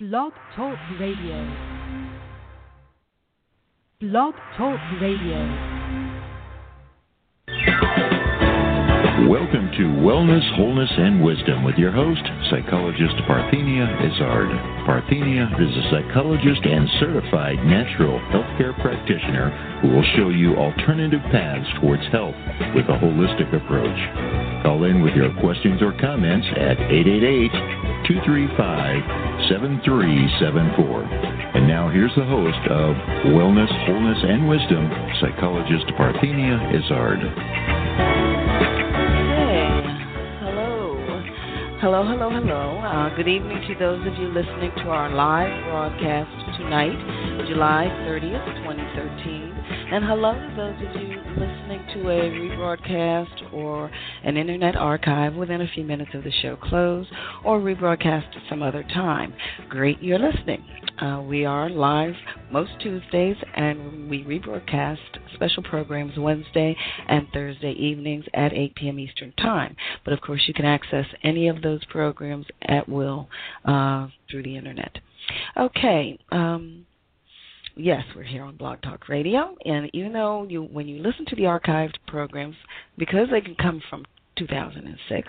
Blog Talk Radio. Blog Talk Radio. Welcome to Wellness, Wholeness, and Wisdom with your host, psychologist Parthenia Izzard. Parthenia is a psychologist and certified natural healthcare practitioner who will show you alternative paths towards health with a holistic approach. Call in with your questions or comments at 888 235 7374. And now here's the host of Wellness, Wholeness, and Wisdom, psychologist Parthenia Izzard. Hello, hello, hello. Uh, good evening to those of you listening to our live broadcast tonight, July 30th, 2013. And hello those of you listening to a rebroadcast or an internet archive within a few minutes of the show close or rebroadcast some other time. Great you're listening. Uh, we are live most Tuesdays and we rebroadcast special programs Wednesday and Thursday evenings at 8 p.m. Eastern Time. But of course, you can access any of those programs at will uh, through the internet. Okay. Um, yes, we're here on Blog Talk Radio, and even though you, when you listen to the archived programs, because they can come from 2006,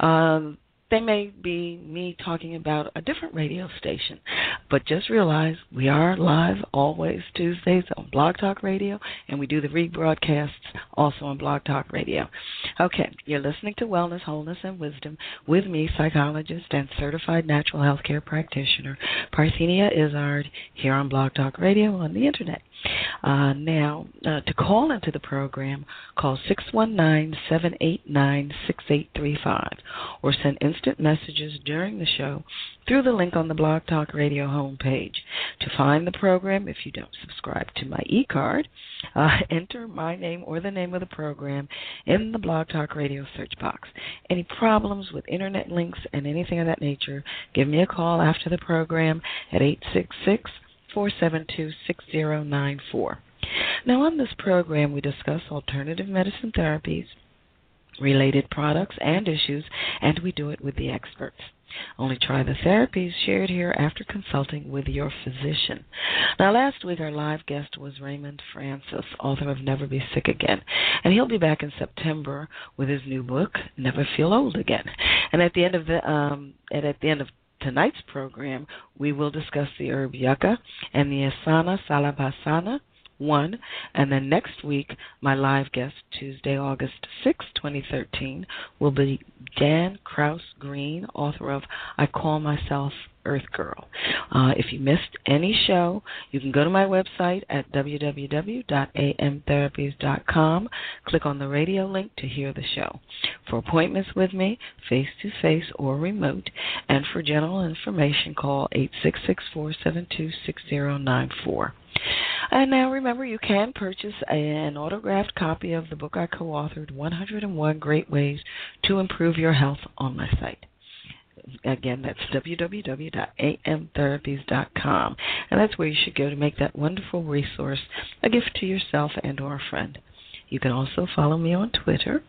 um, they may be me talking about a different radio station. But just realize we are live always Tuesdays on Blog Talk Radio, and we do the rebroadcasts also on Blog Talk Radio. Okay, you're listening to Wellness, Wholeness, and Wisdom with me, psychologist and certified natural health care practitioner, Parthenia Izzard here on Blog Talk Radio on the Internet. Uh, now, uh, to call into the program, call 619-789-6835 or send instant messages during the show through the link on the Blog Talk Radio homepage. To find the program, if you don't subscribe to my e-card, uh, enter my name or the name of the program in the Blog Talk Radio search box. Any problems with internet links and anything of that nature, give me a call after the program at 866 472 6094. Now, on this program, we discuss alternative medicine therapies, related products, and issues, and we do it with the experts. Only try the therapies shared here after consulting with your physician. Now, last week our live guest was Raymond Francis, author of Never Be Sick Again, and he'll be back in September with his new book, Never Feel Old Again. And at the end of the um, and at the end of tonight's program, we will discuss the herb yucca and the asana salabhasana one. And then next week, my live guest, Tuesday, August 6, 2013, will be Dan Kraus Green, author of I Call Myself Earth Girl. Uh, if you missed any show, you can go to my website at www.amtherapies.com, click on the radio link to hear the show. For appointments with me, face to face or remote, and for general information, call 866 472 6094. And now remember, you can purchase an autographed copy of the book I co authored, 101 Great Ways to Improve Your Health, on my site. Again, that's www.amtherapies.com. And that's where you should go to make that wonderful resource a gift to yourself and or a friend. You can also follow me on Twitter,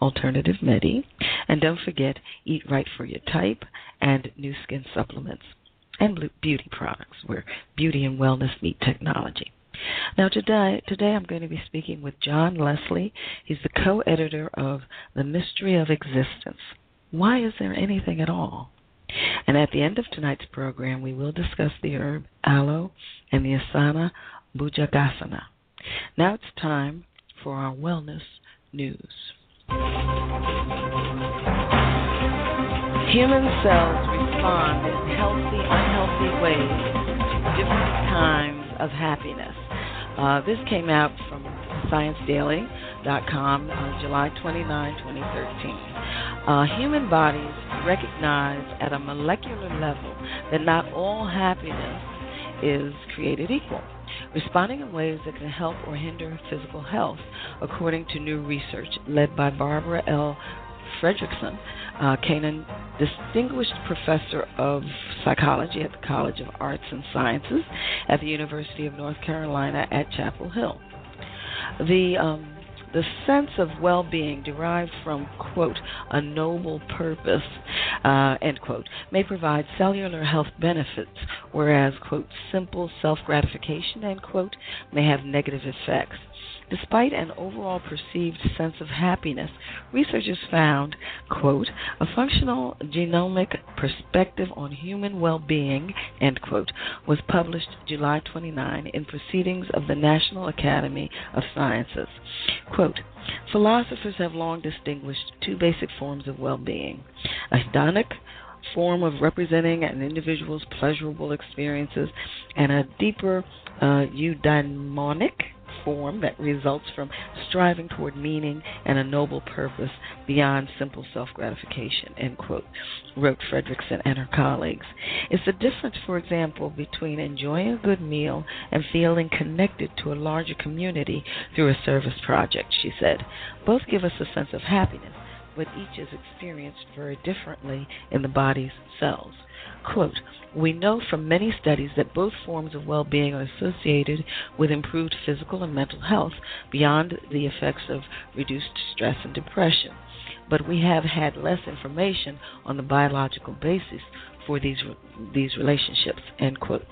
Alternative Medi, and don't forget Eat Right for Your Type and Nu Skin Supplements and beauty products where beauty and wellness meet technology. Now today, today I'm going to be speaking with John Leslie. He's the co-editor of The Mystery of Existence. Why is there anything at all? And at the end of tonight's program, we will discuss the herb aloe and the asana bhujangasana. Now it's time for our wellness news. Human cells respond in healthy, unhealthy ways to different kinds of happiness. Uh, this came out from ScienceDaily.com on July 29, 2013. Uh, human bodies recognize at a molecular level that not all happiness is created equal responding in ways that can help or hinder physical health, according to new research led by Barbara L. Fredrickson, uh, Distinguished Professor of Psychology at the College of Arts and Sciences at the University of North Carolina at Chapel Hill. The um, the sense of well-being derived from quote a noble purpose uh, end quote may provide cellular health benefits whereas quote simple self-gratification end quote may have negative effects Despite an overall perceived sense of happiness, researchers found, quote, a functional genomic perspective on human well-being, end quote, was published July 29 in Proceedings of the National Academy of Sciences. Quote, philosophers have long distinguished two basic forms of well-being, a hedonic form of representing an individual's pleasurable experiences and a deeper uh, eudaimonic form that results from striving toward meaning and a noble purpose beyond simple self gratification, end quote, wrote Fredrickson and her colleagues. It's the difference, for example, between enjoying a good meal and feeling connected to a larger community through a service project, she said. Both give us a sense of happiness, but each is experienced very differently in the body's cells. Quote, we know from many studies that both forms of well being are associated with improved physical and mental health beyond the effects of reduced stress and depression. But we have had less information on the biological basis for these these relationships. End quote.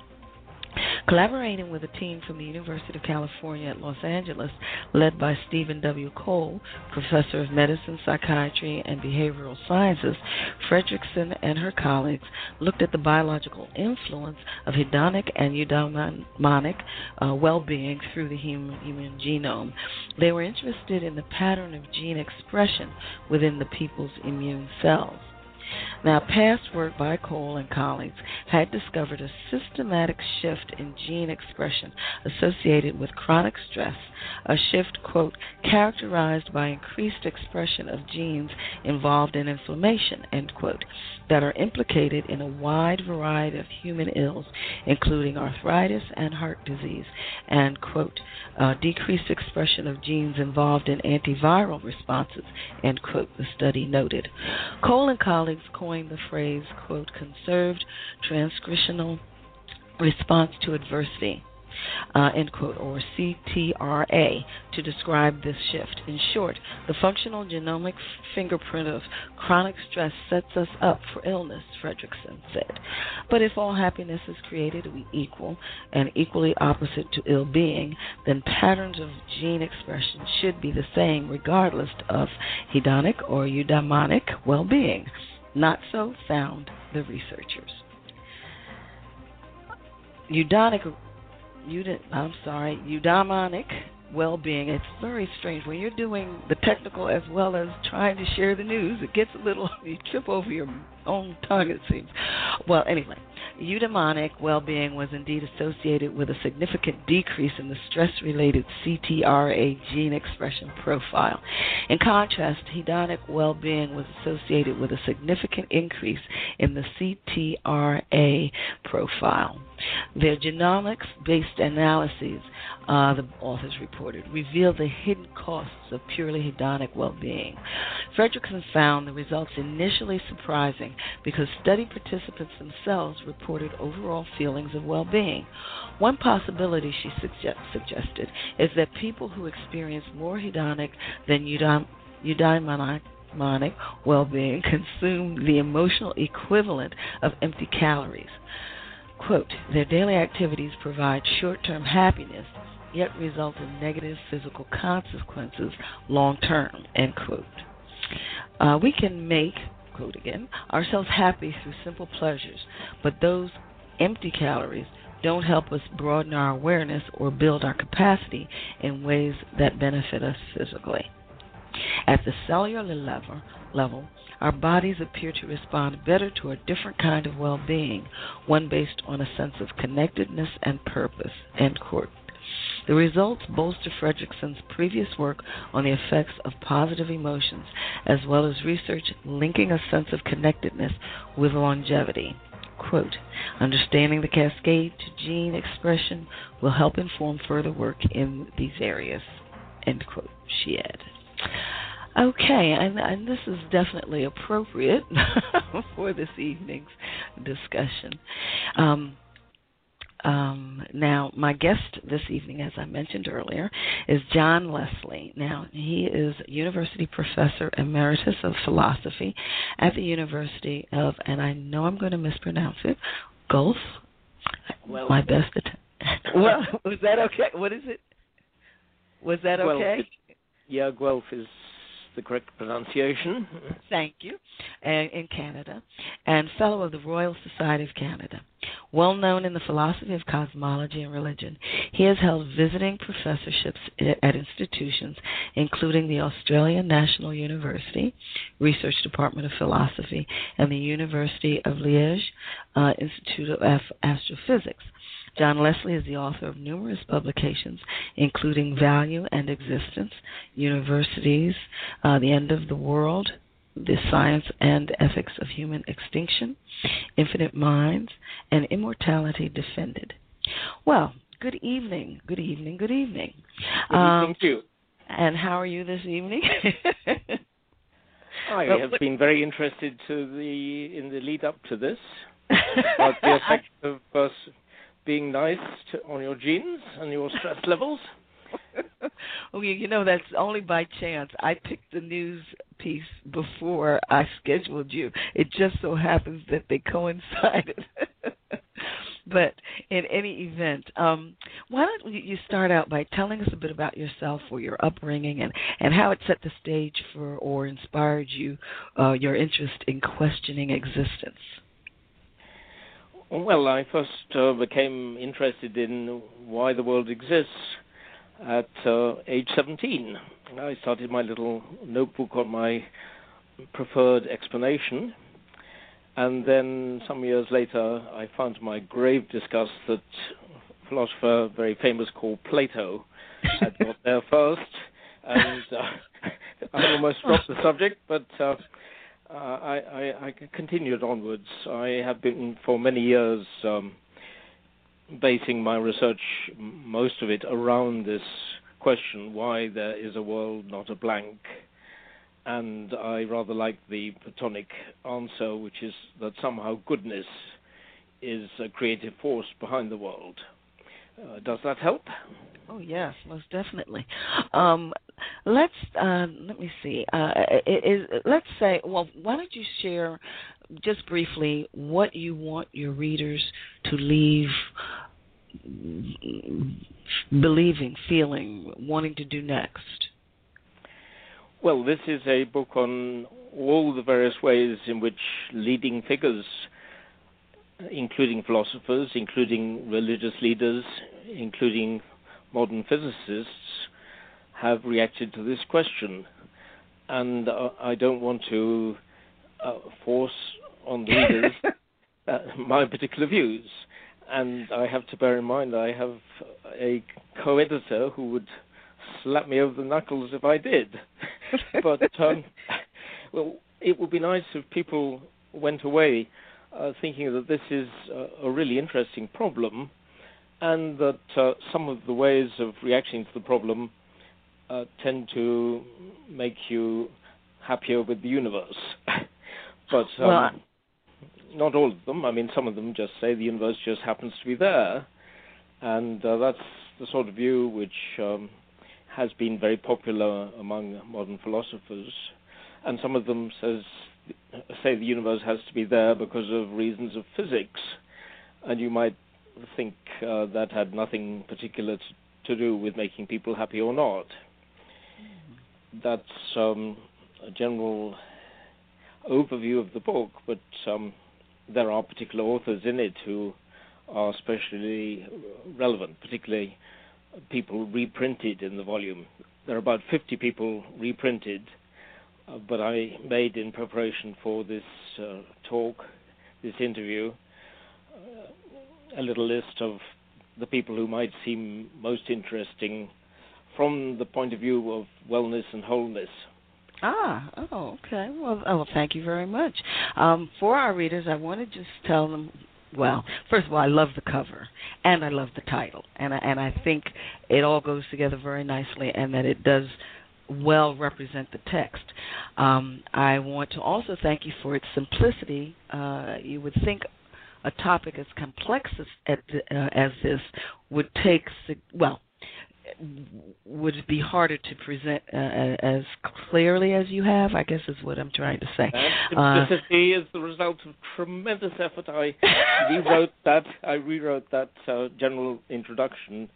Collaborating with a team from the University of California at Los Angeles, led by Stephen W. Cole, professor of medicine, psychiatry, and behavioral sciences, Fredrickson and her colleagues looked at the biological influence of hedonic and eudaimonic uh, well being through the human, human genome. They were interested in the pattern of gene expression within the people's immune cells. Now, past work by Cole and colleagues had discovered a systematic shift in gene expression associated with chronic stress, a shift, quote, characterized by increased expression of genes involved in inflammation, end quote, that are implicated in a wide variety of human ills, including arthritis and heart disease, and, quote, uh, decreased expression of genes involved in antiviral responses, end quote, the study noted. Cole and colleagues coined the phrase, quote, conserved transcriptional response to adversity uh, end quote, or CTRA, to describe this shift. In short, the functional genomic fingerprint of chronic stress sets us up for illness, Fredrickson said. But if all happiness is created we equal and equally opposite to ill being, then patterns of gene expression should be the same regardless of hedonic or eudaimonic well being. Not so found the researchers. Eudonic Eudi- I'm sorry, eudaimonic well-being. It's very strange when you're doing the technical as well as trying to share the news. It gets a little you trip over your own tongue. It seems. Well, anyway, eudaimonic well-being was indeed associated with a significant decrease in the stress-related CTRA gene expression profile. In contrast, hedonic well-being was associated with a significant increase in the CTRA profile. Their genomics based analyses, uh, the authors reported, reveal the hidden costs of purely hedonic well being. Fredrickson found the results initially surprising because study participants themselves reported overall feelings of well being. One possibility she suggest- suggested is that people who experience more hedonic than eudaimonic well being consume the emotional equivalent of empty calories. Quote, their daily activities provide short term happiness, yet result in negative physical consequences long term, end quote. Uh, we can make, quote again, ourselves happy through simple pleasures, but those empty calories don't help us broaden our awareness or build our capacity in ways that benefit us physically. At the cellular level, level our bodies appear to respond better to a different kind of well being, one based on a sense of connectedness and purpose. End quote. The results bolster Fredrickson's previous work on the effects of positive emotions, as well as research linking a sense of connectedness with longevity. quote. Understanding the cascade to gene expression will help inform further work in these areas, end quote, she added. Okay, and, and this is definitely appropriate for this evening's discussion. Um, um, now, my guest this evening, as I mentioned earlier, is John Leslie. Now, he is University Professor Emeritus of Philosophy at the University of, and I know I'm going to mispronounce it, Gulf. Well, my best attempt. well, was that okay? What is it? Was that okay? it- yeah, Guelph is the correct pronunciation. Thank you. And in Canada, and Fellow of the Royal Society of Canada. Well known in the philosophy of cosmology and religion, he has held visiting professorships at institutions including the Australian National University, Research Department of Philosophy, and the University of Liège uh, Institute of Astrophysics. John Leslie is the author of numerous publications, including Value and Existence, Universes, uh, The End of the World, The Science and Ethics of Human Extinction, Infinite Minds, and Immortality Defended. Well, good evening, good evening, good evening. Good Um, evening you. and how are you this evening? I have been very interested to the in the lead up to this about the effect of us being nice to, on your genes and your stress levels. well, you you know that's only by chance. I picked the news piece before I scheduled you. It just so happens that they coincided. but in any event, um, why don't you you start out by telling us a bit about yourself or your upbringing and and how it set the stage for or inspired you uh, your interest in questioning existence. Well, I first uh, became interested in why the world exists at uh, age 17. I started my little notebook on my preferred explanation, and then some years later, I found my grave disgust that a philosopher very famous called Plato had got there first, and uh, I almost dropped the subject, but. Uh, I, I, I continued onwards. I have been for many years um, basing my research, most of it, around this question: why there is a world, not a blank. And I rather like the Platonic answer, which is that somehow goodness is a creative force behind the world. Uh, does that help? Oh yes, most definitely. Um, let's uh, let me see. Uh, is, let's say, well, why don't you share just briefly what you want your readers to leave believing, feeling, wanting to do next? Well, this is a book on all the various ways in which leading figures, including philosophers, including religious leaders, including modern physicists, have reacted to this question. And uh, I don't want to uh, force on the readers uh, my particular views. And I have to bear in mind I have a co editor who would slap me over the knuckles if I did. but um, well, it would be nice if people went away uh, thinking that this is a really interesting problem, and that uh, some of the ways of reacting to the problem uh, tend to make you happier with the universe. but um, Well, not all of them. I mean, some of them just say the universe just happens to be there, and uh, that's the sort of view which um, has been very popular among modern philosophers. And some of them says say the universe has to be there because of reasons of physics, and you might think uh, that had nothing particular to, do with making people happy or not. That's um, a general overview of the book, but um, there are particular authors in it who are especially relevant, particularly people reprinted in the volume. There are about 50 people reprinted, uh, but I made in preparation for this uh, talk, this interview, a little list of the people who might seem most interesting from the point of view of wellness and wholeness. Ah, oh, okay. Well, oh, thank you very much. Um, for our readers, I want to just tell them Well, first of all, I love the cover and I love the title, and I, and I think it all goes together very nicely, and that it does well represent the text. Um, I want to also thank you for its simplicity. Uh, you would think a topic as complex as, uh, as this would take well would be harder to present uh, as clearly as you have. I guess is what I'm trying to say. Uh, simplicity uh, is the result of tremendous effort. I rewrote that. I rewrote that uh, general introduction.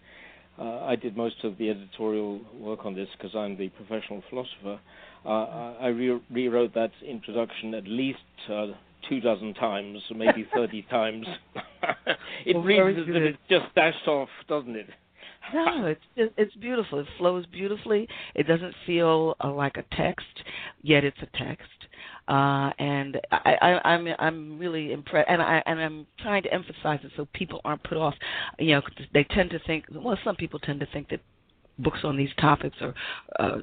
Uh, I did most of the editorial work on this because I'm the professional philosopher. Uh, I re- rewrote that introduction at least uh, two dozen times, maybe thirty times. it well, reads as if it's just dashed off, doesn't it? No, it's it's beautiful. It flows beautifully. It doesn't feel uh, like a text, yet it's a text. Uh, and I, I, I'm I'm really impressed, and I and I'm trying to emphasize it so people aren't put off. You know, they tend to think. Well, some people tend to think that books on these topics are uh,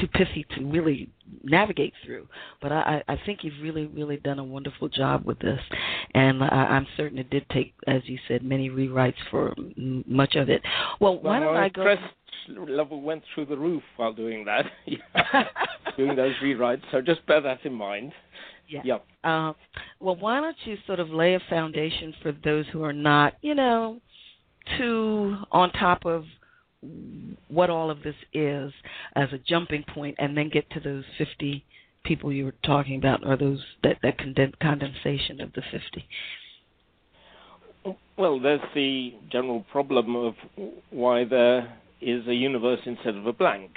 too pithy to really navigate through. But I, I think you've really, really done a wonderful job with this, and I, I'm certain it did take, as you said, many rewrites for much of it. Well, well why don't I go? Stress level went through the roof while doing that, doing those rewrites. So just bear that in mind. Yeah. Yep. Uh, well, why don't you sort of lay a foundation for those who are not, you know, too on top of what all of this is as a jumping point, and then get to those 50 people you were talking about, or those that that condensation of the 50. Well, there's the general problem of why there is a universe instead of a blank,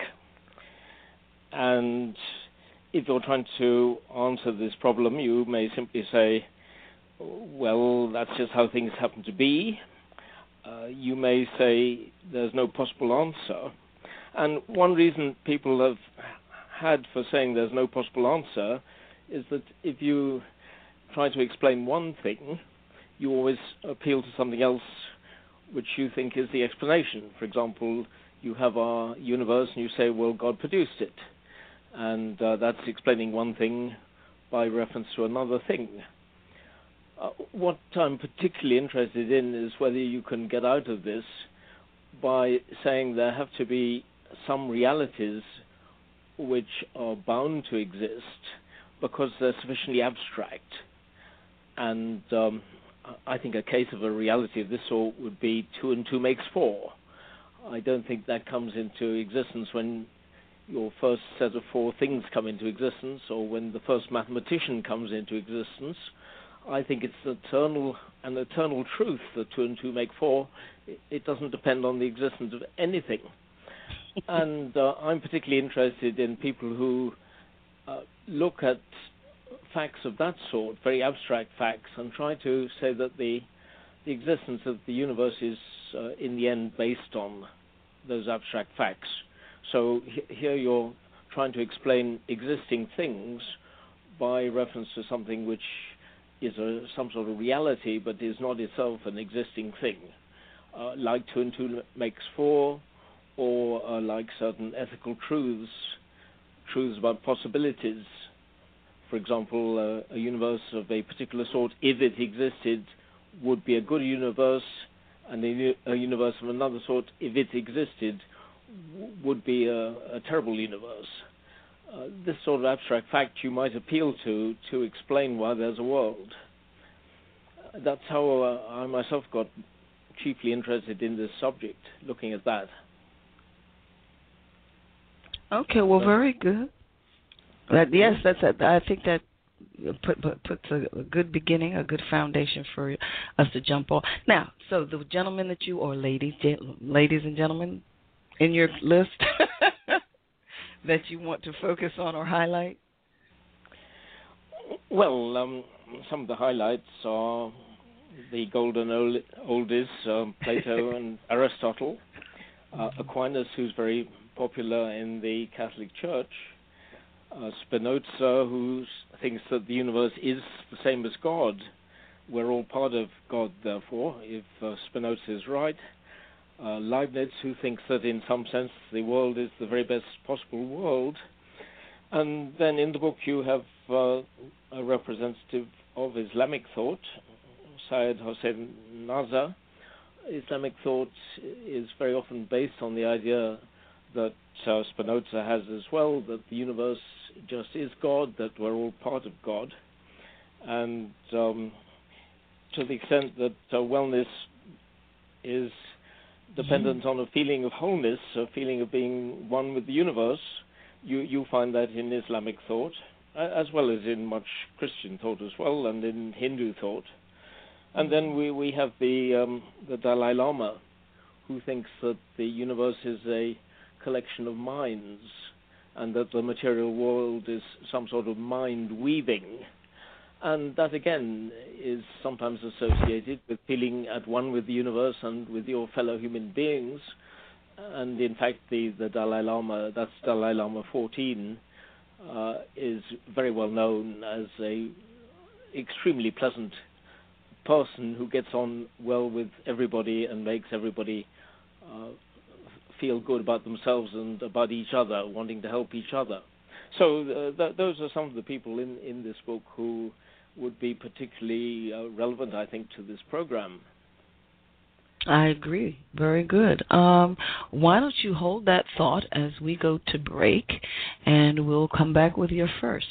and if you're trying to answer this problem, you may simply say, well, that's just how things happen to be uh, you may say there's no possible answer. And one reason people have had for saying there's no possible answer is that if you try to explain one thing, you always appeal to something else which you think is the explanation. For example, you have our universe and you say, well, God produced it. And uh, that's explaining one thing by reference to another thing. Uh, what I'm particularly interested in is whether you can get out of this by saying there have to be some realities which are bound to exist because they're sufficiently abstract. And um, I think a case of a reality of this sort would be two and two makes four. I don't think that comes into existence when your first set of four things come into existence or when the first mathematician comes into existence I think it's eternal an eternal truth that two and two make four. It, doesn't depend on the existence of anything. and uh, I'm particularly interested in people who uh, look at facts of that sort, very abstract facts, and try to say that the the existence of the universe is uh, in the end based on those abstract facts. So h- here you're trying to explain existing things by reference to something which is a, some sort of reality, but is not itself an existing thing. Uh, like two and two makes four, or uh, like certain ethical truths, truths about possibilities. For example, uh, a universe of a particular sort, if it existed, would be a good universe, and a, a universe of another sort, if it existed, w- would be a, a terrible universe. Uh, this sort of abstract fact you might appeal to to explain why there's a world. That's how uh, I myself got chiefly interested in this subject, looking at that. Okay, well, very good. That, yes, that's. A, I think that put, put, puts a, a, good beginning, a good foundation for us to jump on. Now, so the gentlemen that you or ladies, ladies and gentlemen, in your list. that you want to focus on or highlight? Well, um, some of the highlights are the golden oldies, um, Plato and Aristotle, uh, Aquinas, who's very popular in the Catholic Church, uh, Spinoza, who thinks that the universe is the same as God. We're all part of God, therefore, if uh, Spinoza is right uh, Leibniz, who thinks that in some sense the world is the very best possible world. And then in the book you have uh, a representative of Islamic thought, Syed Hossein Nasr, Islamic thought is very often based on the idea that uh, Spinoza has as well that the universe just is God, that we're all part of God. And um, to the extent that uh, wellness is dependent on a feeling of wholeness, a feeling of being one with the universe, you, you find that in Islamic thought, as well as in much Christian thought as well, and in Hindu thought. And then we, we have the, um, the Dalai Lama, who thinks that the universe is a collection of minds, and that the material world is some sort of mind weaving. And that again is sometimes associated with feeling at one with the universe and with your fellow human beings. And in fact, the, the Dalai Lama, that's Dalai Lama 14, uh, is very well known as a extremely pleasant person who gets on well with everybody and makes everybody uh, feel good about themselves and about each other, wanting to help each other. So uh, th- those are some of the people in, in this book who would be particularly uh, relevant, I think, to this program. I agree. Very good. Um, why don't you hold that thought as we go to break, and we'll come back with your first.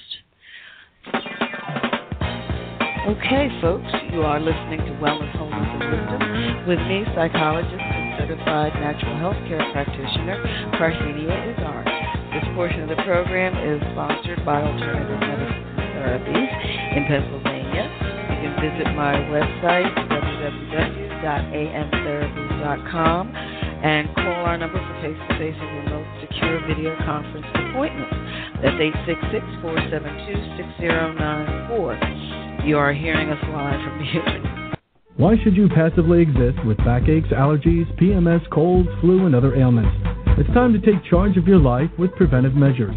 Okay, folks, you are listening to Wellness, Wholeness, and Wisdom with me, psychologist and certified natural health care practitioner, Parthenia Izzard. This portion of the program is sponsored by Alternative Medicine Therapies in Pennsylvania. You can visit my website, www.amtherapies.com, and call our number for face to face and remote secure video conference appointments. That's 866 472 6094. You are hearing us live from internet. Why should you passively exist with backaches, allergies, PMS, colds, flu, and other ailments? It's time to take charge of your life with preventive measures.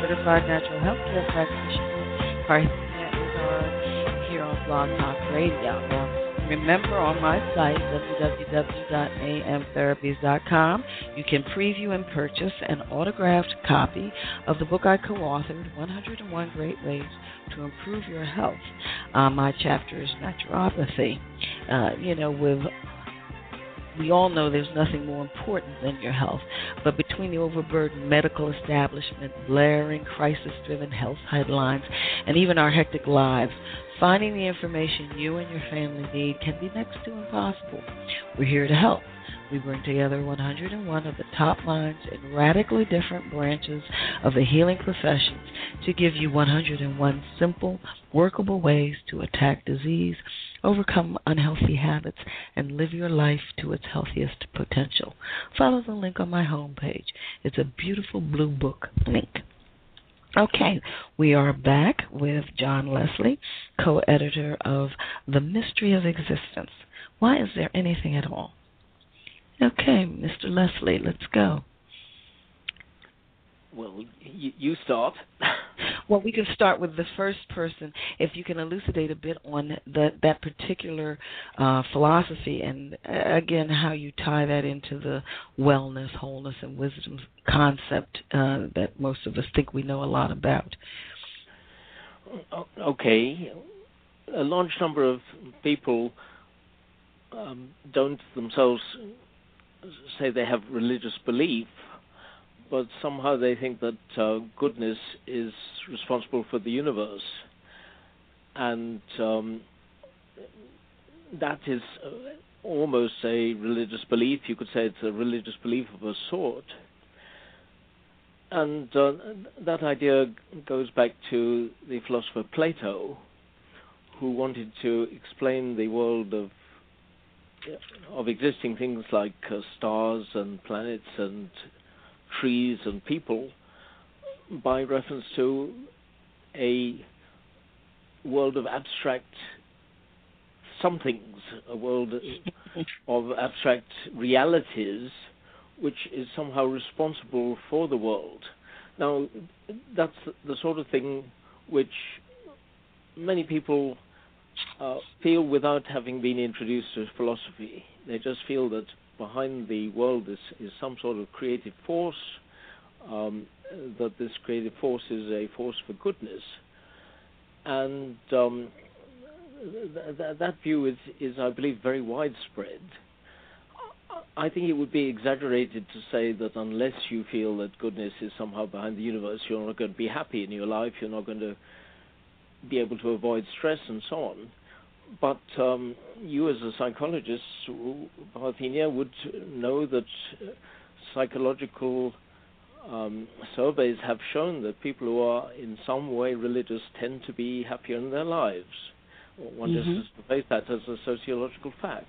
certified natural health care practitioner, Parthenia Izzard, here on Blog Talk Radio. Now, remember on my site, www.amtherapies.com, you can preview and purchase an autographed copy of the book I co authored, 101 Great Ways to Improve Your Health. Uh, my chapter is naturopathy. Uh, you know, with we all know there's nothing more important than your health. But between the overburdened medical establishment, blaring crisis driven health headlines, and even our hectic lives, finding the information you and your family need can be next to impossible. We're here to help. We bring together 101 of the top minds in radically different branches of the healing professions to give you 101 simple, workable ways to attack disease, overcome unhealthy habits, and live your life to its healthiest potential. Follow the link on my homepage. It's a beautiful blue book link. Okay, we are back with John Leslie, co editor of The Mystery of Existence. Why is there anything at all? Okay, Mr. Leslie, let's go. Well, you, you start. well, we can start with the first person. If you can elucidate a bit on the, that particular uh, philosophy, and uh, again, how you tie that into the wellness, wholeness, and wisdom concept uh, that most of us think we know a lot about. Okay, a large number of people um, don't themselves say they have religious belief, but somehow they think that uh, goodness is responsible for the universe, and um, that is uh, almost a religious belief. You could say it's a religious belief of a sort. And uh, that idea goes back to the philosopher Plato, who wanted to explain the world of of existing things like uh, stars and planets and trees and people by reference to a world of abstract somethings, a world of abstract realities, which is somehow responsible for the world. Now, that's the sort of thing which many people uh, feel without having been introduced to philosophy. They just feel that behind the world is, is some sort of creative force, um, that this creative force is a force for goodness. And um, th- th- that view is, is, I believe, very widespread. I think it would be exaggerated to say that unless you feel that goodness is somehow behind the universe, you're not going to be happy in your life, you're not going to be able to avoid stress and so on. But um, you, as a psychologist, Parthenia, would know that psychological um, surveys have shown that people who are in some way religious tend to be happier in their lives. One mm-hmm. just has to face that as a sociological fact.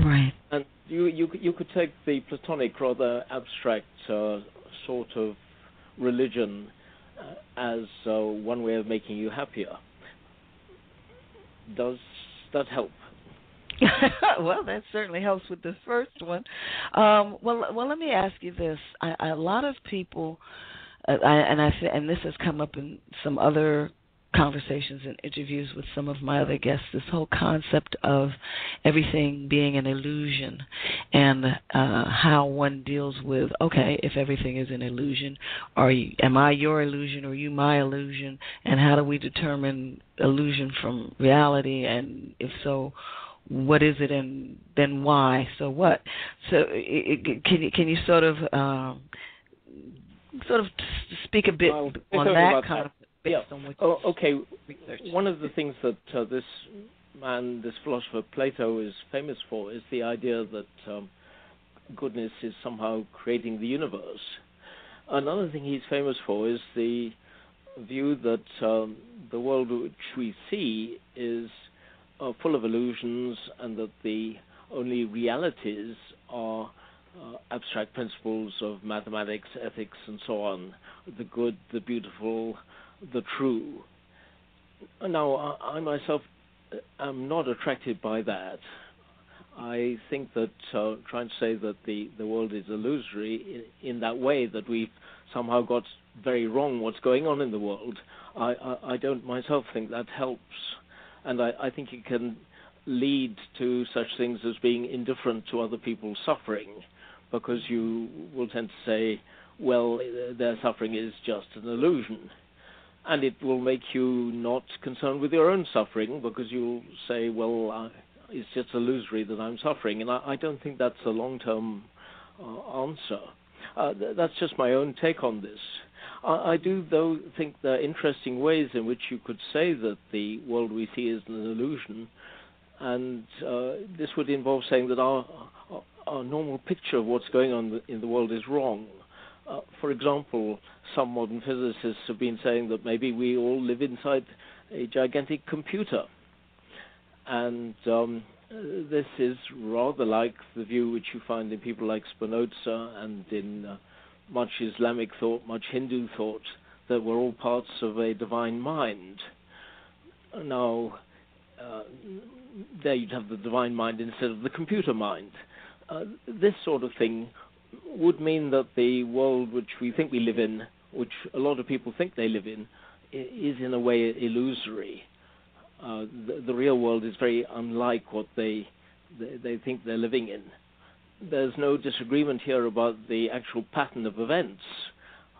Right. And you you you could take the Platonic, rather abstract uh, sort of religion uh, as uh, one way of making you happier. Does that help? well, that certainly helps with the first one. Um, well, well, let me ask you this: I, I, a lot of people, uh, I, and I and this has come up in some other conversations and interviews with some of my other guests this whole concept of everything being an illusion and uh, how one deals with okay if everything is an illusion are you am i your illusion or you my illusion? And how do we determine illusion from reality? And if so what is it and then why? So what? So it, it, can you can you sort of um, sort of speak a bit on that kind that. of yeah. Oh, okay. One of the things that uh, this man, this philosopher Plato, is famous for is the idea that um, goodness is somehow creating the universe. Another thing he's famous for is the view that um, the world which we see is uh, full of illusions and that the only realities are uh, abstract principles of mathematics, ethics, and so on the good, the beautiful, the true. Now, I, myself am not attracted by that. I think that uh, trying to say that the, the world is illusory in, in, that way that we've somehow got very wrong what's going on in the world, I, I, I don't myself think that helps. And I, I think it can lead to such things as being indifferent to other people's suffering because you will tend to say, well, their suffering is just an illusion and it will make you not concerned with your own suffering because you'll say, well, uh, it's just illusory that I'm suffering, and I, I don't think that's a long-term uh, answer. Uh, th- that's just my own take on this. I, I do, though, think there are interesting ways in which you could say that the world we see is an illusion, and uh, this would involve saying that our, our normal picture of what's going on in the world is wrong. Uh, for example, some modern physicists have been saying that maybe we all live inside a gigantic computer. And um, this is rather like the view which you find in people like Spinoza and in uh, much Islamic thought, much Hindu thought, that we're all parts of a divine mind. Now, uh, there you'd have the divine mind instead of the computer mind. Uh, this sort of thing would mean that the world which we think we live in, which a lot of people think they live in, is in a way illusory. Uh, the, the, real world is very unlike what they, they, they think they're living in. There's no disagreement here about the actual pattern of events.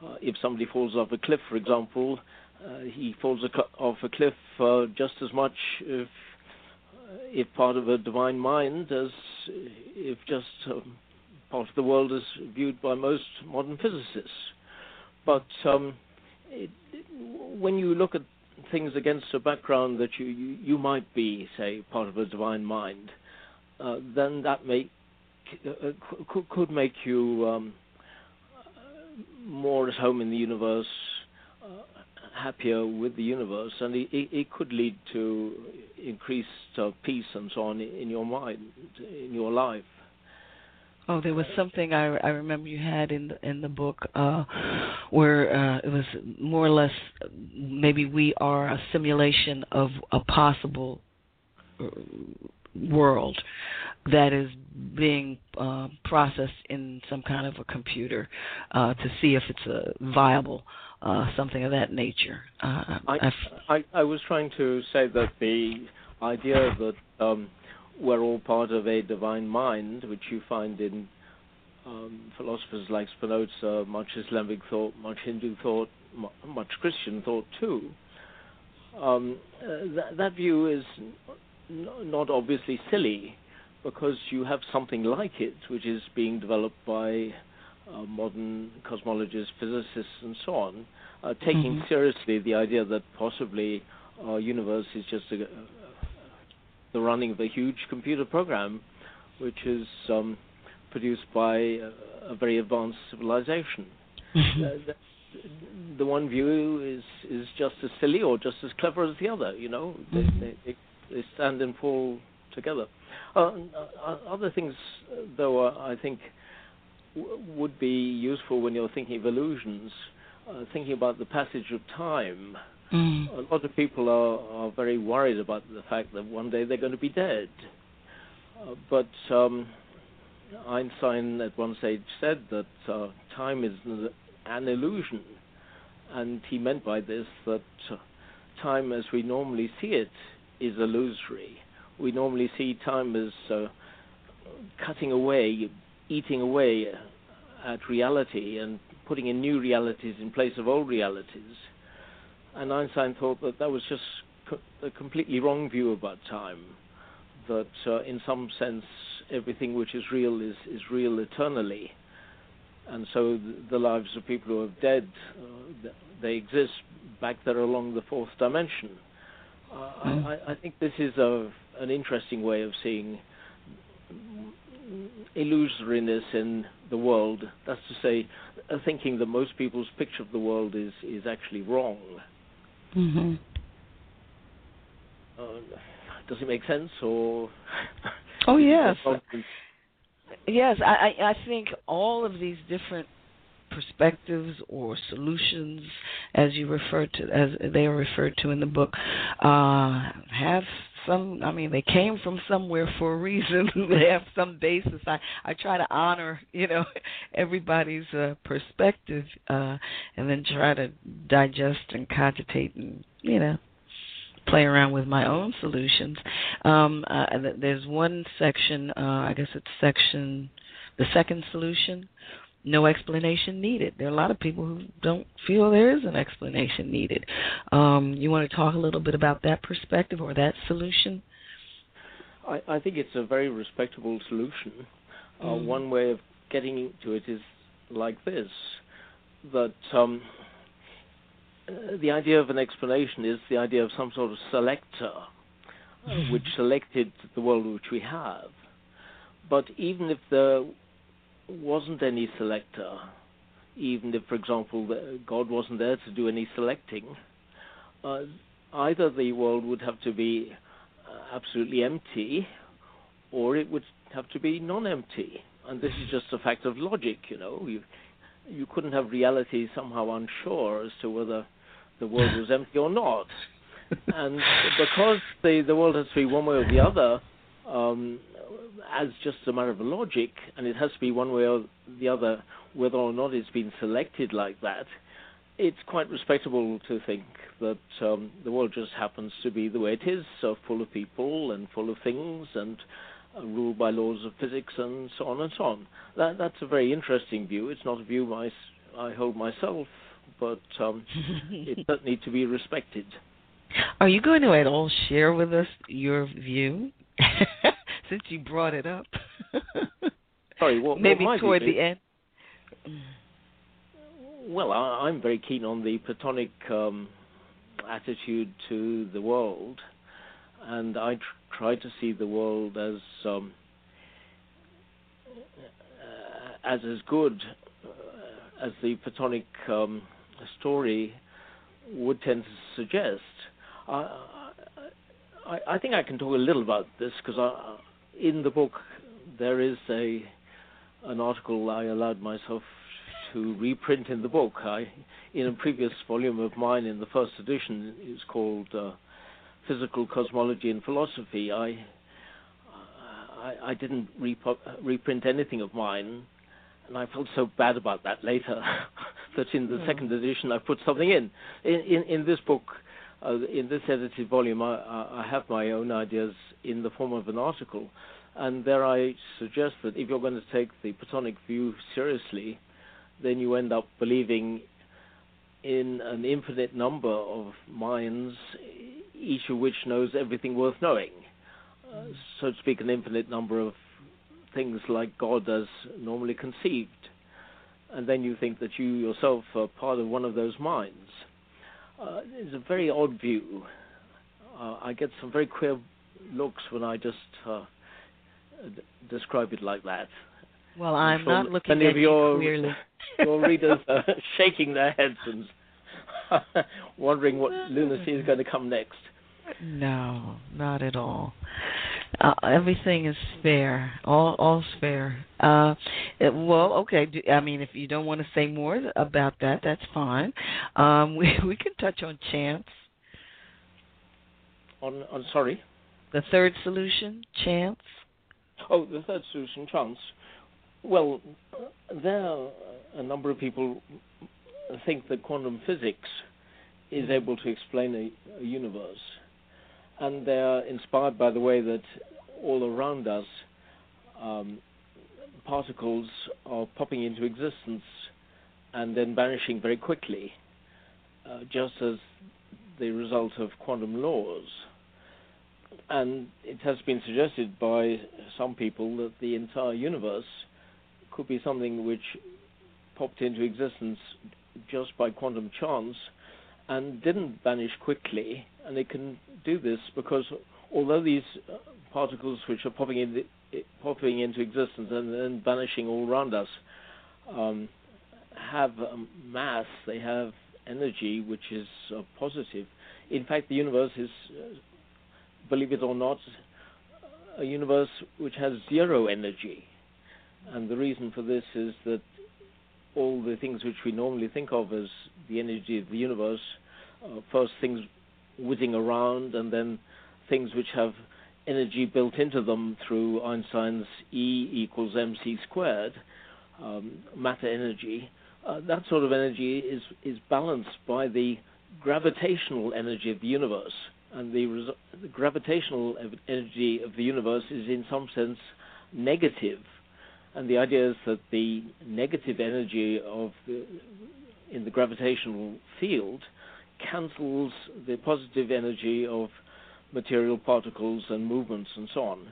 Uh, if somebody falls off a cliff, for example, uh, he falls off a cliff uh, just as much if, if part of a divine mind as if just um, part of the world as viewed by most modern physicists. But um, it, when you look at things against a background that you, you, you, might be, say, part of a divine mind, uh, then that uh, could, could make you um, more at home in the universe, uh, happier with the universe, and it, it could lead to increased uh, peace and so on in your mind, in your life. Oh, there was something I, I remember you had in the, in the book uh, where uh, it was more or less maybe we are a simulation of a possible uh, world that is being uh, processed in some kind of a computer uh, to see if it's a viable uh, something of that nature. Uh, I, I, I was trying to say that the idea that um, we're all part of a divine mind, which you find in um, philosophers like Spinoza, much Islamic thought, much Hindu thought, much Christian thought too. Um, uh, that, that view is n- not obviously silly because you have something like it, which is being developed by uh, modern cosmologists, physicists, and so on, uh, taking mm-hmm. seriously the idea that possibly our universe is just a, the running of a huge computer program, which is um, produced by a, a, very advanced civilization. Uh, the, one view is is just as silly or just as clever as the other. You know, mm-hmm. they, they, they, stand and fall together. Uh, uh other things, though, uh, I think w- would be useful when you're thinking of illusions, uh, thinking about the passage of time. Mm. A lot of people are, are very worried about the fact that one day they're going to be dead. Uh, but um, Einstein at one stage said that uh, time is an illusion, and he meant by this that uh, time as we normally see it is illusory. We normally see time as uh, cutting away, eating away at reality, and putting in new realities in place of old realities and Einstein thought that that was just co- a completely wrong view about time. That uh, in some sense everything which is real is, is real eternally, and so the, the lives of people who are dead uh, they exist back there along the fourth dimension. Uh, mm. I, I, think this is a, an interesting way of seeing illusoriness in the world. That's to say, thinking that most people's picture of the world is, is actually wrong. Mm-hmm. Uh, does it make sense or? oh yes. yes, I, I think all of these different perspectives or solutions, as you refer to, as they are referred to in the book, uh, have some. I mean, they came from somewhere for a reason. they have some basis. I I try to honor, you know, everybody's uh, perspective, uh, and then try to digest and cogitate and you know play around with my own solutions. Um, uh, there's one section, uh, I guess it's section, the second solution, no explanation needed. There are a lot of people who don't feel there is an explanation needed. Um, you want to talk a little bit about that perspective or that solution? I, I think it's a very respectable solution. Uh, mm. One way of getting to it is like this: that um, the idea of an explanation is the idea of some sort of selector, uh, which selected the world which we have. But even if there wasn't any selector, even if, for example, God wasn't there to do any selecting, uh, either the world would have to be uh, absolutely empty or it would have to be non-empty. And this is just a fact of logic, you know. You, you couldn't have reality somehow unsure as to whether the world was empty or not. and because the, the world has to be one way or the other, um, as just a matter of logic, and it has to be one way or the other, whether or not it's been selected like that, it's quite respectable to think that um, the world just happens to be the way it is, so full of people and full of things and uh, ruled by laws of physics and so on and so on. That, that's a very interesting view. It's not a view my, I hold myself, but um, it does need to be respected. Are you going to at all share with us your view? since you brought it up. Sorry, what, maybe what toward the end. Well, I, am very keen on the Platonic um, attitude to the world, and I tr- try to see the world as um, as as good uh, as the Platonic um, story would tend to suggest. I, I, think I can talk a little about this because in the book there is a an article I allowed myself to reprint in the book. I, in a previous volume of mine, in the first edition, it's called uh, "Physical Cosmology and Philosophy." I I, I didn't reprint anything of mine, and I felt so bad about that later that in the mm. second edition I put something in. In in, in this book, in this edited volume, I, I have my own ideas in the form of an article, and there I suggest that if you're going to take the Platonic view seriously, then you end up believing in an infinite number of minds, each of which knows everything worth knowing. Uh, so to speak, an infinite number of things like God as normally conceived. And then you think that you yourself are part of one of those minds. Uh, it's a very odd view. Uh, I get some very queer looks when I just uh, d- describe it like that. Well, I'm, I'm sure not looking many at of your, you clearly. your readers are shaking their heads and wondering what lunacy is going to come next. No, not at all. Uh, everything is fair. All all's fair. Uh, it, well, okay. Do, I mean, if you don't want to say more about that, that's fine. Um, we we can touch on chance. On on sorry. The third solution, chance. Oh, the third solution, chance. Well, there are a number of people think that quantum physics is able to explain a, a universe and they are inspired by the way that all around us um, particles are popping into existence and then vanishing very quickly, uh, just as the result of quantum laws. And it has been suggested by some people that the entire universe could be something which popped into existence just by quantum chance and didn't vanish quickly and they can do this because although these uh, particles which are popping in popping into existence and then vanishing all around us um, have mass, they have energy which is uh, positive. In fact, the universe is, uh, believe it or not, a universe which has zero energy. And the reason for this is that all the things which we normally think of as the energy of the universe, uh, first things whizzing around, and then things which have energy built into them through Einstein's E equals mc squared, um, matter energy. Uh, that sort of energy is is balanced by the gravitational energy of the universe, and the, res- the gravitational energy of the universe is in some sense negative. And the idea is that the negative energy of the, in the gravitational field cancels the positive energy of material particles and movements and so on.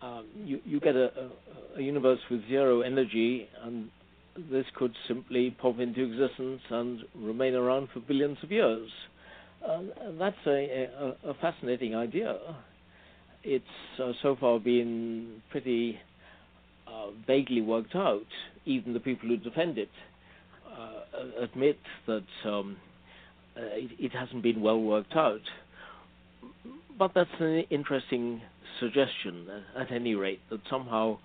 Um, you, you, get a, a, a, universe with zero energy, and this could simply pop into existence and remain around for billions of years. And that's a, a, fascinating idea. It's uh, so far been pretty uh, vaguely worked out. Even the people who defend it uh, admit that um, uh, it, it, hasn't been well worked out. But that's an interesting suggestion, uh, at any rate, that somehow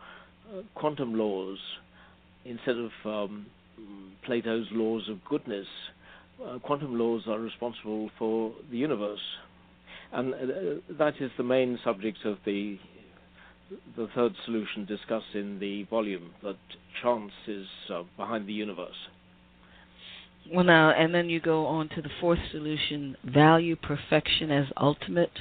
uh, quantum laws, instead of um, Plato's laws of goodness, uh, quantum laws are responsible for the universe. And uh, that is the main subject of the the third solution discussed in the volume that chance is uh, behind the universe. Well, now, and then you go on to the fourth solution value perfection as ultimate.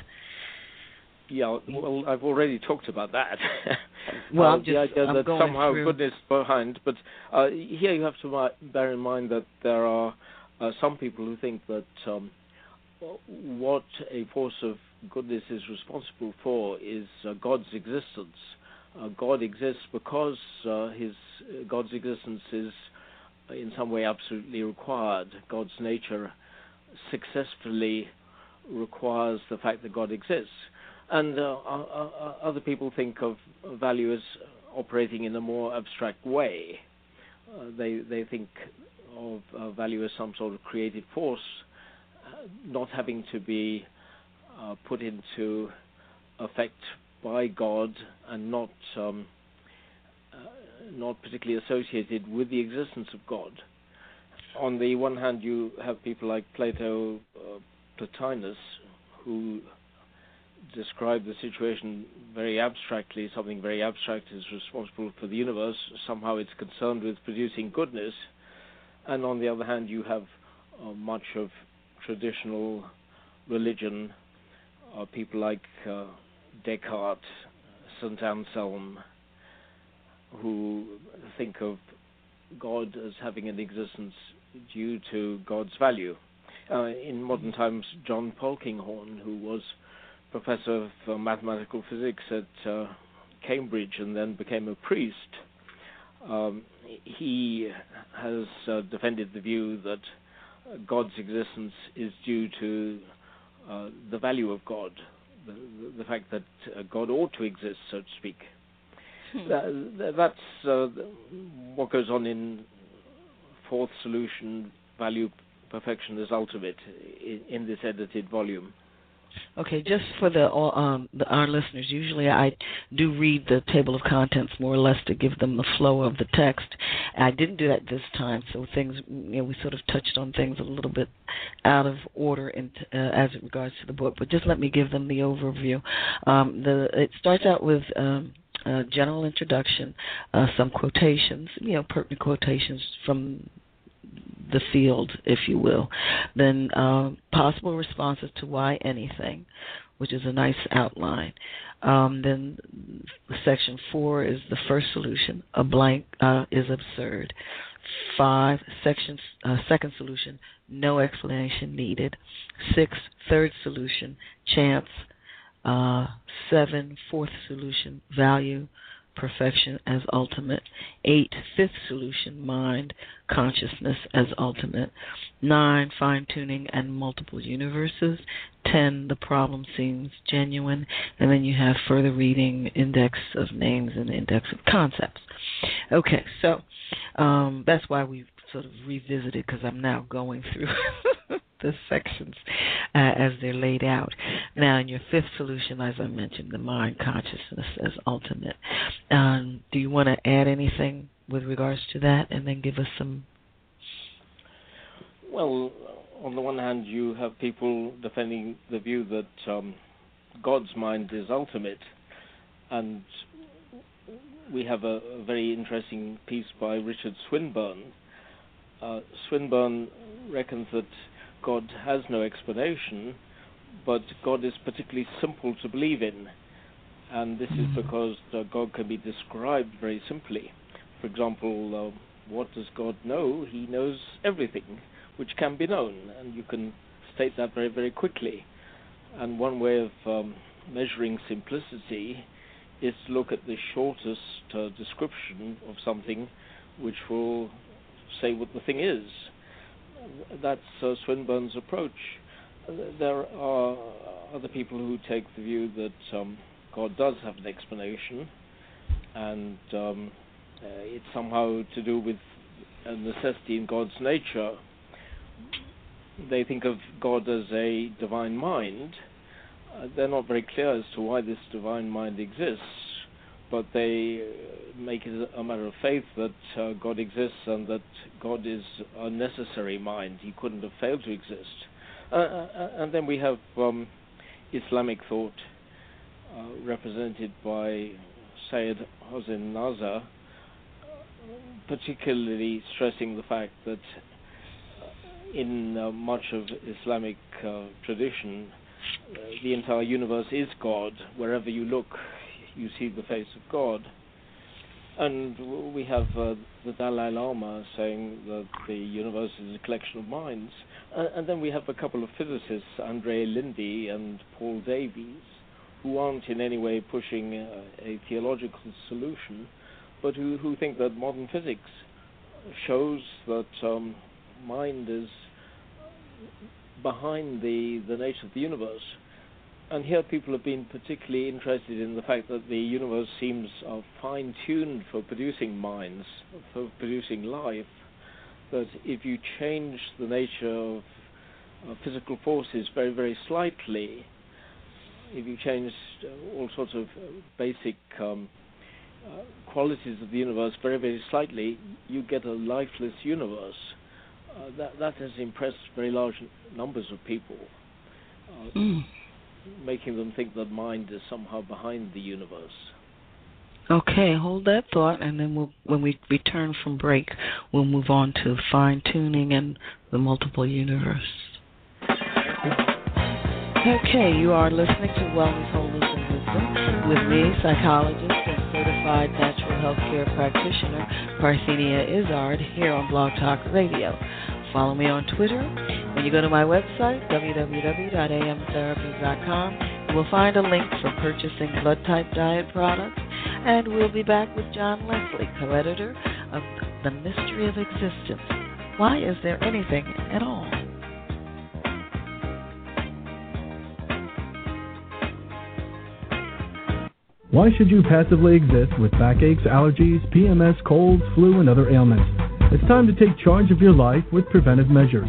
Yeah, well, I've already talked about that. well, uh, I'm just, the idea I'm that somehow through. goodness behind, but uh, here you have to bear in mind that there are uh, some people who think that um, what a force of goodness is responsible for is uh, God's existence. Uh, God exists because uh, his God's existence is in some way absolutely required. God's nature successfully requires the fact that God exists. And uh, uh, other people think of value as operating in a more abstract way. Uh, they they think of uh, value as some sort of creative force, uh, not having to be uh, put into effect by God and not um, not particularly associated with the existence of God. On the one hand, you have people like Plato, uh, Plotinus, who describe the situation very abstractly. Something very abstract is responsible for the universe. Somehow it's concerned with producing goodness. And on the other hand, you have uh, much of traditional religion, uh, people like uh, Descartes, St. Anselm, who think of God as having an existence due to God's value. Uh, in modern times, John Polkinghorne, who was professor of mathematical physics at uh, Cambridge and then became a priest, um, he has uh, defended the view that God's existence is due to uh, the value of God, the, the fact that uh, God ought to exist, so to speak. Hmm. that's uh, what goes on in fourth solution, value perfection is ultimate, in, in this edited volume. Okay, just for the, um, the, our listeners, usually I do read the table of contents more or less to give them the flow of the text. I didn't do that this time, so things you know we sort of touched on things a little bit out of order in, uh, as it regards to the book. But just let me give them the overview. Um, the it starts out with. Um, a general introduction, uh, some quotations, you know, pertinent quotations from the field, if you will. Then uh, possible responses to why anything, which is a nice outline. Um, then section four is the first solution. A blank uh, is absurd. Five, section, uh, second solution, no explanation needed. Six, third solution, chance. Uh, seven, fourth solution, value perfection as ultimate. Eight, fifth solution, mind, consciousness as ultimate. Nine, fine tuning and multiple universes. Ten, the problem seems genuine. And then you have further reading, index of names, and index of concepts. Okay, so um, that's why we sort of revisited because I'm now going through the sections uh, as they're laid out. Now, in your fifth solution, as I mentioned, the mind consciousness as ultimate. Um, do you want to add anything with regards to that, and then give us some? Well, on the one hand, you have people defending the view that um, God's mind is ultimate, and we have a, a very interesting piece by Richard Swinburne. Uh, Swinburne reckons that God has no explanation, but God is particularly simple to believe in. And this is mm-hmm. because uh, God can be described very simply. For example, uh, what does God know? He knows everything which can be known, and you can state that very, very quickly. And one way of um, measuring simplicity is to look at the shortest uh, description of something which will say what the thing is that's uh, Swinburne's approach. There are other people who take the view that um, God does have an explanation, and um, uh, it's somehow to do with a necessity in God's nature. They think of God as a divine mind. Uh, they're not very clear as to why this divine mind exists but they make it a matter of faith that uh, God exists and that God is a necessary mind. He couldn't have failed to exist. Uh, uh and then we have um, Islamic thought uh, represented by Sayyid Hossein Nasr, particularly stressing the fact that uh, in uh, much of Islamic tradition, the entire universe is God. Wherever you look, you see the face of God. And we have uh, the Dalai Lama saying that the universe is a collection of minds. Uh, and then we have a couple of physicists, Andre Linde and Paul Davies, who aren't in any way pushing uh, a theological solution, but who, who think that modern physics shows that um, mind is behind the, the nature of the universe and here people have been particularly interested in the fact that the universe seems uh, fine-tuned for producing minds, for producing life. That if you change the nature of uh, physical forces very, very slightly, if you change uh, all sorts of uh, basic um, uh, qualities of the universe very, very slightly, you get a lifeless universe. Uh, that that has impressed very large numbers of people. Mm making them think that mind is somehow behind the universe. Okay, hold that thought, and then we'll, when we return from break, we'll move on to fine tuning and the multiple universe. Okay, you are listening to Wellness, Wholeness, and Wisdom with me, psychologist and certified natural health care practitioner Parthenia Izzard, here on Blog Talk Radio. Follow me on Twitter. When you go to my website, www.amtherapy.com, you will find a link for purchasing blood type diet products. And we'll be back with John Leslie, co editor of The Mystery of Existence. Why is there anything at all? Why should you passively exist with backaches, allergies, PMS, colds, flu, and other ailments? It's time to take charge of your life with preventive measures.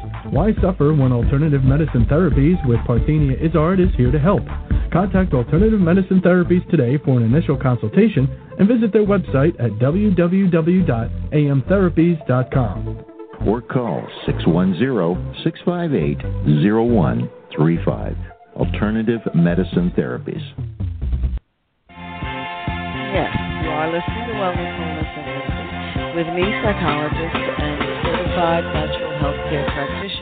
Why suffer when alternative medicine therapies with Parthenia Izzard is here to help? Contact Alternative Medicine Therapies today for an initial consultation and visit their website at www.amtherapies.com. Or call 610 658 0135. Alternative Medicine Therapies. Yes, you are listening to Wellness, Wholeness, and Wisdom with me, psychologist and certified natural health care practitioner,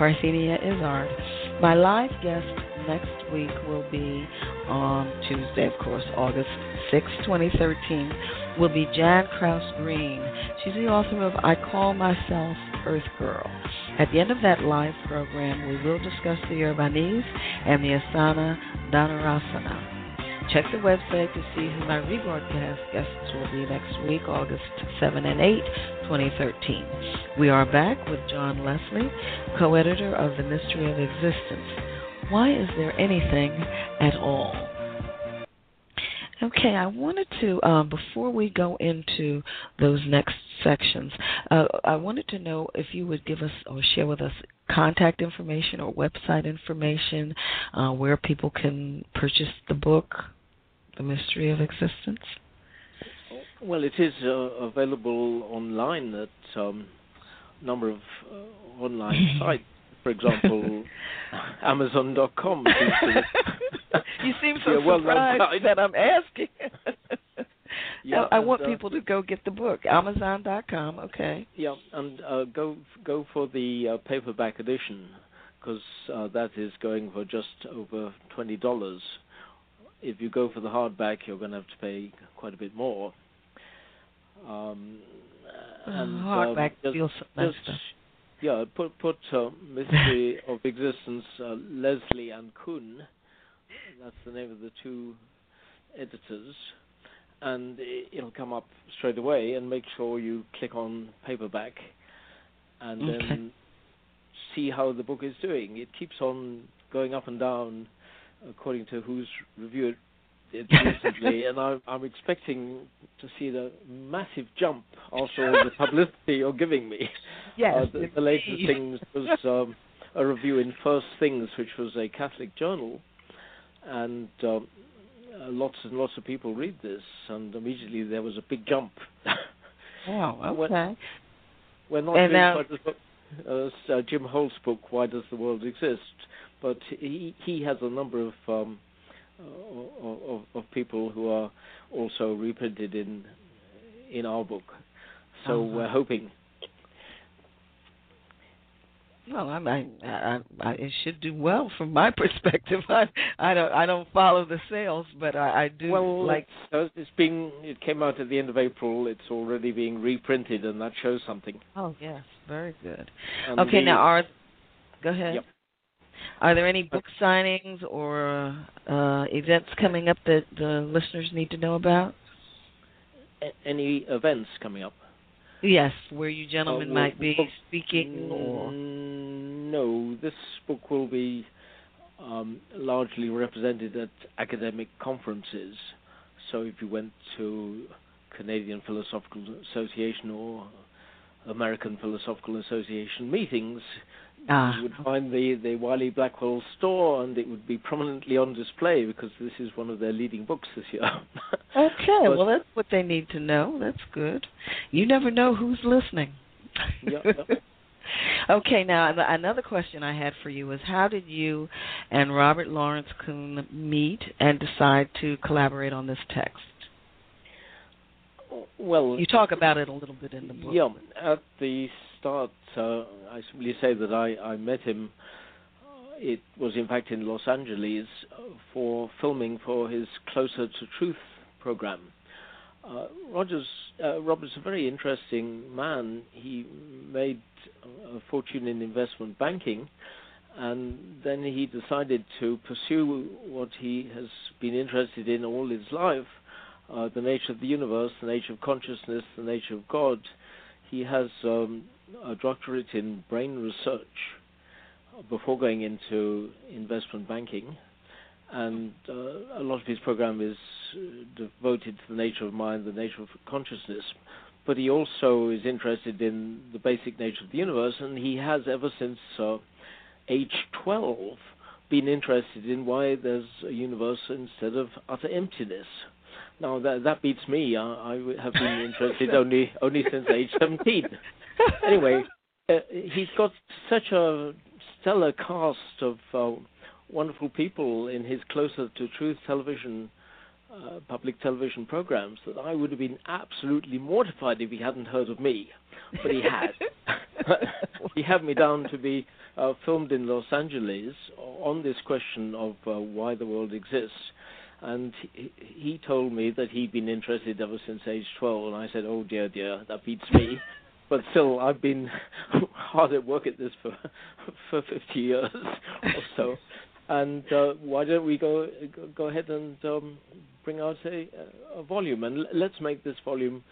Parthenia Izzard. My live guest next week will be on Tuesday, of course, August 6, 2013, will be Jan Kraus Green. She's the author of I Call Myself Earth Girl. At the end of that live program, we will discuss the Urbanese and the Asana Dhanurasana. Check the website to see who my rebroadcast guests will be next week, August 7 and 8, 2013. We are back with John Leslie, co editor of The Mystery of Existence. Why is there anything at all? Okay, I wanted to, um, before we go into those next sections, uh, I wanted to know if you would give us or share with us contact information or website information uh, where people can purchase the book, The Mystery of Existence. Well, it is uh, available online at a um, number of uh, online sites. For example, Amazon.com. you seem so well, surprised that I'm asking. yeah, I, I and, want uh, people to go get the book. Amazon.com. Okay. Yeah, and uh, go go for the uh, paperback edition because uh, that is going for just over twenty dollars. If you go for the hardback, you're going to have to pay quite a bit more. Um, and um, hardback just, feels just, yeah, put put uh, Mystery of Existence, uh, Leslie and Kuhn. That's the name of the two editors, and it'll come up straight away. And make sure you click on paperback, and Okay. then see how the book is doing. It keeps on going up and down according to who's reviewed it recently, and I'm, I'm expecting to see the massive jump after all the publicity you're giving me. Yes. Uh, the, the latest thing was um, a review in First Things, which was a Catholic journal, and um, uh, lots and lots of people read this, and immediately there was a big jump. Wow. Okay. We're not And doing now- quite as well as uh, Jim Holt's book, Why Does the World Exist? But he he has a number of um, uh, of, of people who are also reprinted in in our book. So Uh-huh. we're hoping. Well, I, I, I, I, it should do well from my perspective. I, I don't, I don't follow the sales, but I, I do well, like. It's, it's been, it came out at the end of April. It's already being reprinted, and that shows something. Oh yes, very good. And okay, the- now are, go ahead. Yep. Are there any book signings or uh, events coming up that the listeners need to know about? A- any events coming up? Yes, where you gentlemen Uh, might be well, speaking or. Mm, No, this book will be um, largely represented at academic conferences. So if you went to Canadian Philosophical Association or American Philosophical Association meetings, Ah, you would find the, the Wiley Blackwell store and it would be prominently on display because this is one of their leading books this year. Okay, But- well that's what they need to know. That's good. You never know who's listening. Yep, yep. okay, now another question I had for you is how did you and Robert Lawrence Kuhn meet and decide to collaborate on this text? well, You talk about it a little bit in the book. Yeah, at the start, uh, I simply say that I, I met him. uh, It was in fact in Los Angeles uh, for filming for his Closer to Truth program. Uh, Rogers, uh, Robert's a very interesting man. He made a fortune in investment banking, and then he decided to pursue what he has been interested in all his life, uh, the nature of the universe, the nature of consciousness, the nature of God. He has um, a doctorate in brain research before going into investment banking, and uh, a lot of his program is uh, devoted to the nature of mind, the nature of consciousness. But he also is interested in the basic nature of the universe, and he has ever since uh, age 12 been interested in why there's a universe instead of utter emptiness. Now that that beats me. I, I have been interested only only since age 17. Anyway, uh, he's got such a stellar cast of uh, wonderful people in his Closer to Truth television, uh, public television programs that I would have been absolutely mortified if he hadn't heard of me. But he had. he had me down to be uh, filmed in Los Angeles on this question of uh, why the world exists. And he, he told me that he'd been interested ever since age 12, and I said, "Oh dear, dear, that beats me." but still, I've been hard at work at this for for 50 years or so. And uh, why don't we go go ahead and um, bring out a, a volume, and l- let's make this volume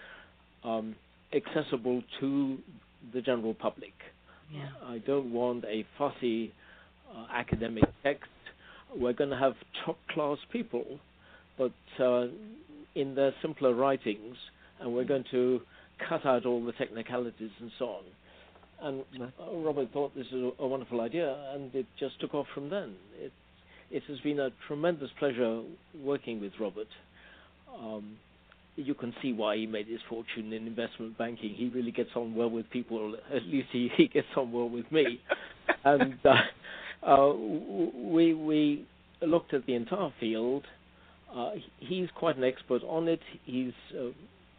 um, accessible to the general public. Yeah. I don't want a fussy uh, academic text. We're going to have top class people, but uh, in their simpler writings, and we're going to cut out all the technicalities and so on. And Robert thought this was a, a wonderful idea, and it just took off from then. It, it has been a tremendous pleasure working with Robert. Um, you can see why he made his fortune in investment banking. He really gets on well with people. At least he, he gets on well with me. and uh, uh, we we looked at the entire field. Uh, he's quite an expert on it. He's uh,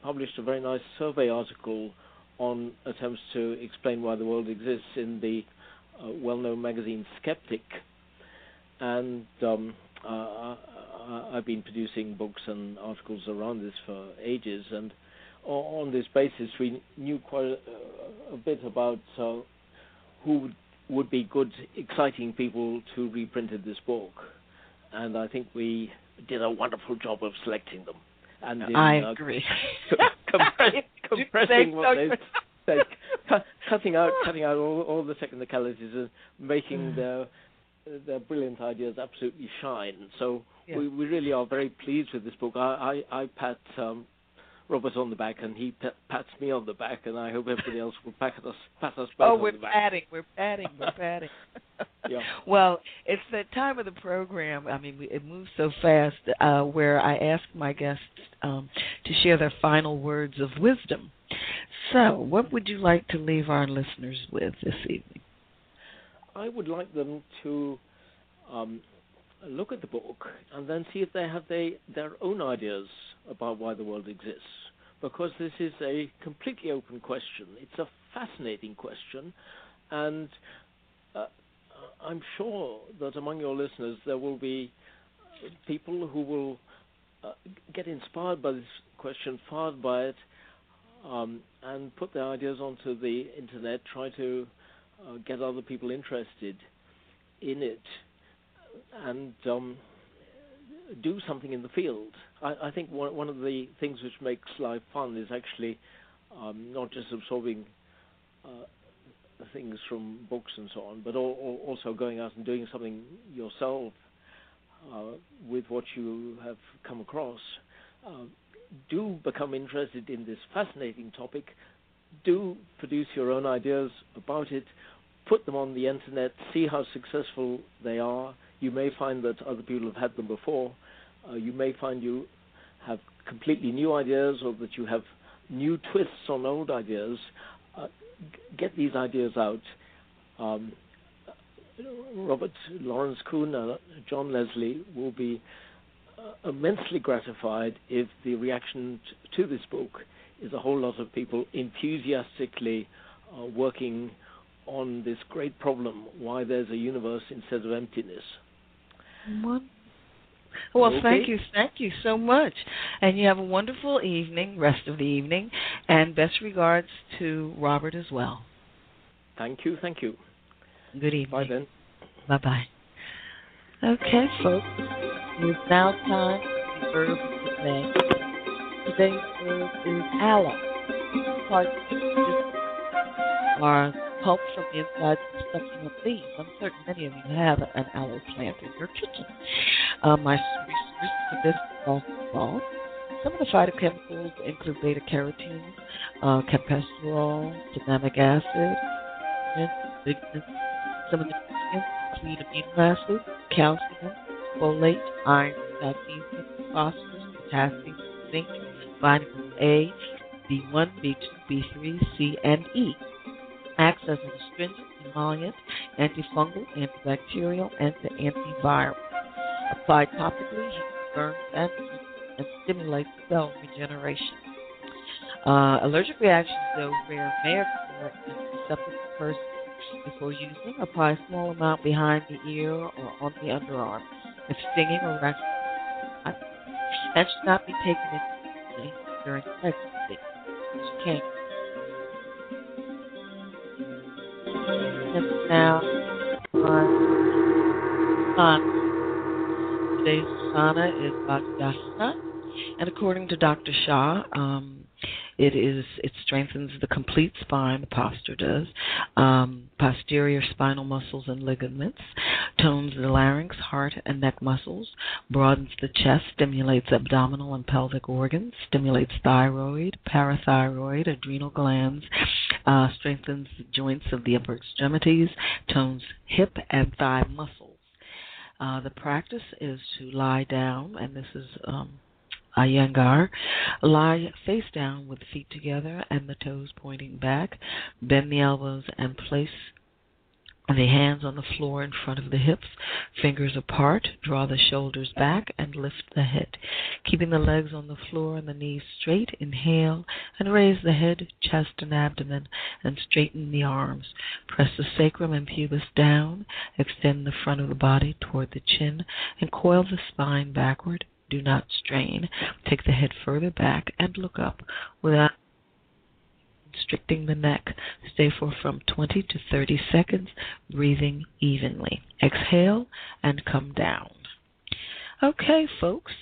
published a very nice survey article on attempts to explain why the world exists in the uh, well-known magazine Skeptic. And um, uh, I- I've been producing books and articles around this for ages, and on this basis, we knew quite a, a bit about uh, who would, would be good, exciting people to reprinted this book, and I think we did a wonderful job of selecting them. And in, I uh, agree. compress, compressing what they cu- cutting out cutting out all, all the technicalities and making their their brilliant ideas absolutely shine. So Yeah. we, we really are very pleased with this book. I I, I pat um, Robert on the back and he pat, pats me on the back, and I hope everybody else will pat us pat us Oh, we're the back. patting, we're patting, we're patting. Yeah. Well, it's the time of the program. I mean, we, it moves so fast. Uh, where I ask my guests um, to share their final words of wisdom. So, what would you like to leave our listeners with this evening? I would like them to um, look at the book and then see if they have they, their own ideas about why the world exists. Because this is a completely open question. It's a fascinating question, and I'm sure that among your listeners there will be people who will uh, get inspired by this question, fired by it, um, and put their ideas onto the internet, try to uh, get other people interested in it, and um, do something in the field. I, I think one, one, of the things which makes life fun is actually um, not just absorbing uh, things from books and so on, but all, also going out and doing something yourself uh, with what you have come across. Uh, do become interested in this fascinating topic. Do produce your own ideas about it. Put them on the internet. See how successful they are. You may find that other people have had them before. Uh, you may find you have completely new ideas or that you have new twists on old ideas. Uh, get these ideas out. Um, Robert Lawrence Kuhn and John Leslie will be uh, immensely gratified if the reaction t- to this book is a whole lot of people enthusiastically uh, working on this great problem why there's a universe instead of emptiness. What? Well, okay. thank you, thank you so much, and you have a wonderful evening, rest of the evening, and best regards to Robert as well. Thank you, thank you. Good evening. Bye then. Bye bye. Okay, folks. It's now time for the verb of the day. Today's verb is aloe. Parts are pulp from the inside and stuffing of leaves. I'm certain many of you have an aloe plant in your kitchen. My research for this also some of the phytochemicals include beta carotene, uh, campesterol, cinnamic acid, some of the include amino acids, calcium, folate, iron, magnesium, phosphorus, potassium, zinc, vitamins A, B1, B2, B3, C, and E. As an astringent, emollient, antifungal, antibacterial, and antiviral. Applied topically, burns and, and stimulates cell regeneration. Uh, allergic reactions, though rare, may occur in susceptible before using, apply a small amount behind the ear or on the underarm. If stinging or rash, that should not be taken in during pregnancy. You can't. Now, on today's sauna is Bhujangasana, and according to Dr. Shah, um, it is it strengthens the complete spine. The posture does um, posterior spinal muscles and ligaments, tones the larynx, heart, and neck muscles, broadens the chest, stimulates abdominal and pelvic organs, stimulates thyroid, parathyroid, adrenal glands, uh, strengthens the joints of the upper extremities, tones hip and thigh muscles. Uh, the practice is to lie down, and this is um, Iyengar. Lie face down with feet together and the toes pointing back. Bend the elbows and place the hands on the floor in front of the hips, fingers apart. Draw the shoulders back and lift the head. Keeping the legs on the floor and the knees straight, inhale and raise the head, chest, and abdomen and straighten the arms. Press the sacrum and pubis down. Extend the front of the body toward the chin and coil the spine backward do not strain. Take the head further back and look up without constricting the neck. Stay for from 20 to 30 seconds, breathing evenly. Exhale and come down. Okay, folks.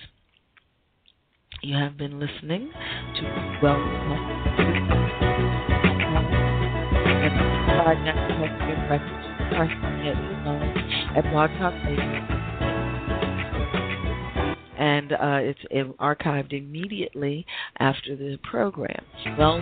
You have been listening to Wellness at Blog Talk and uh, it's archived immediately after the program. Well,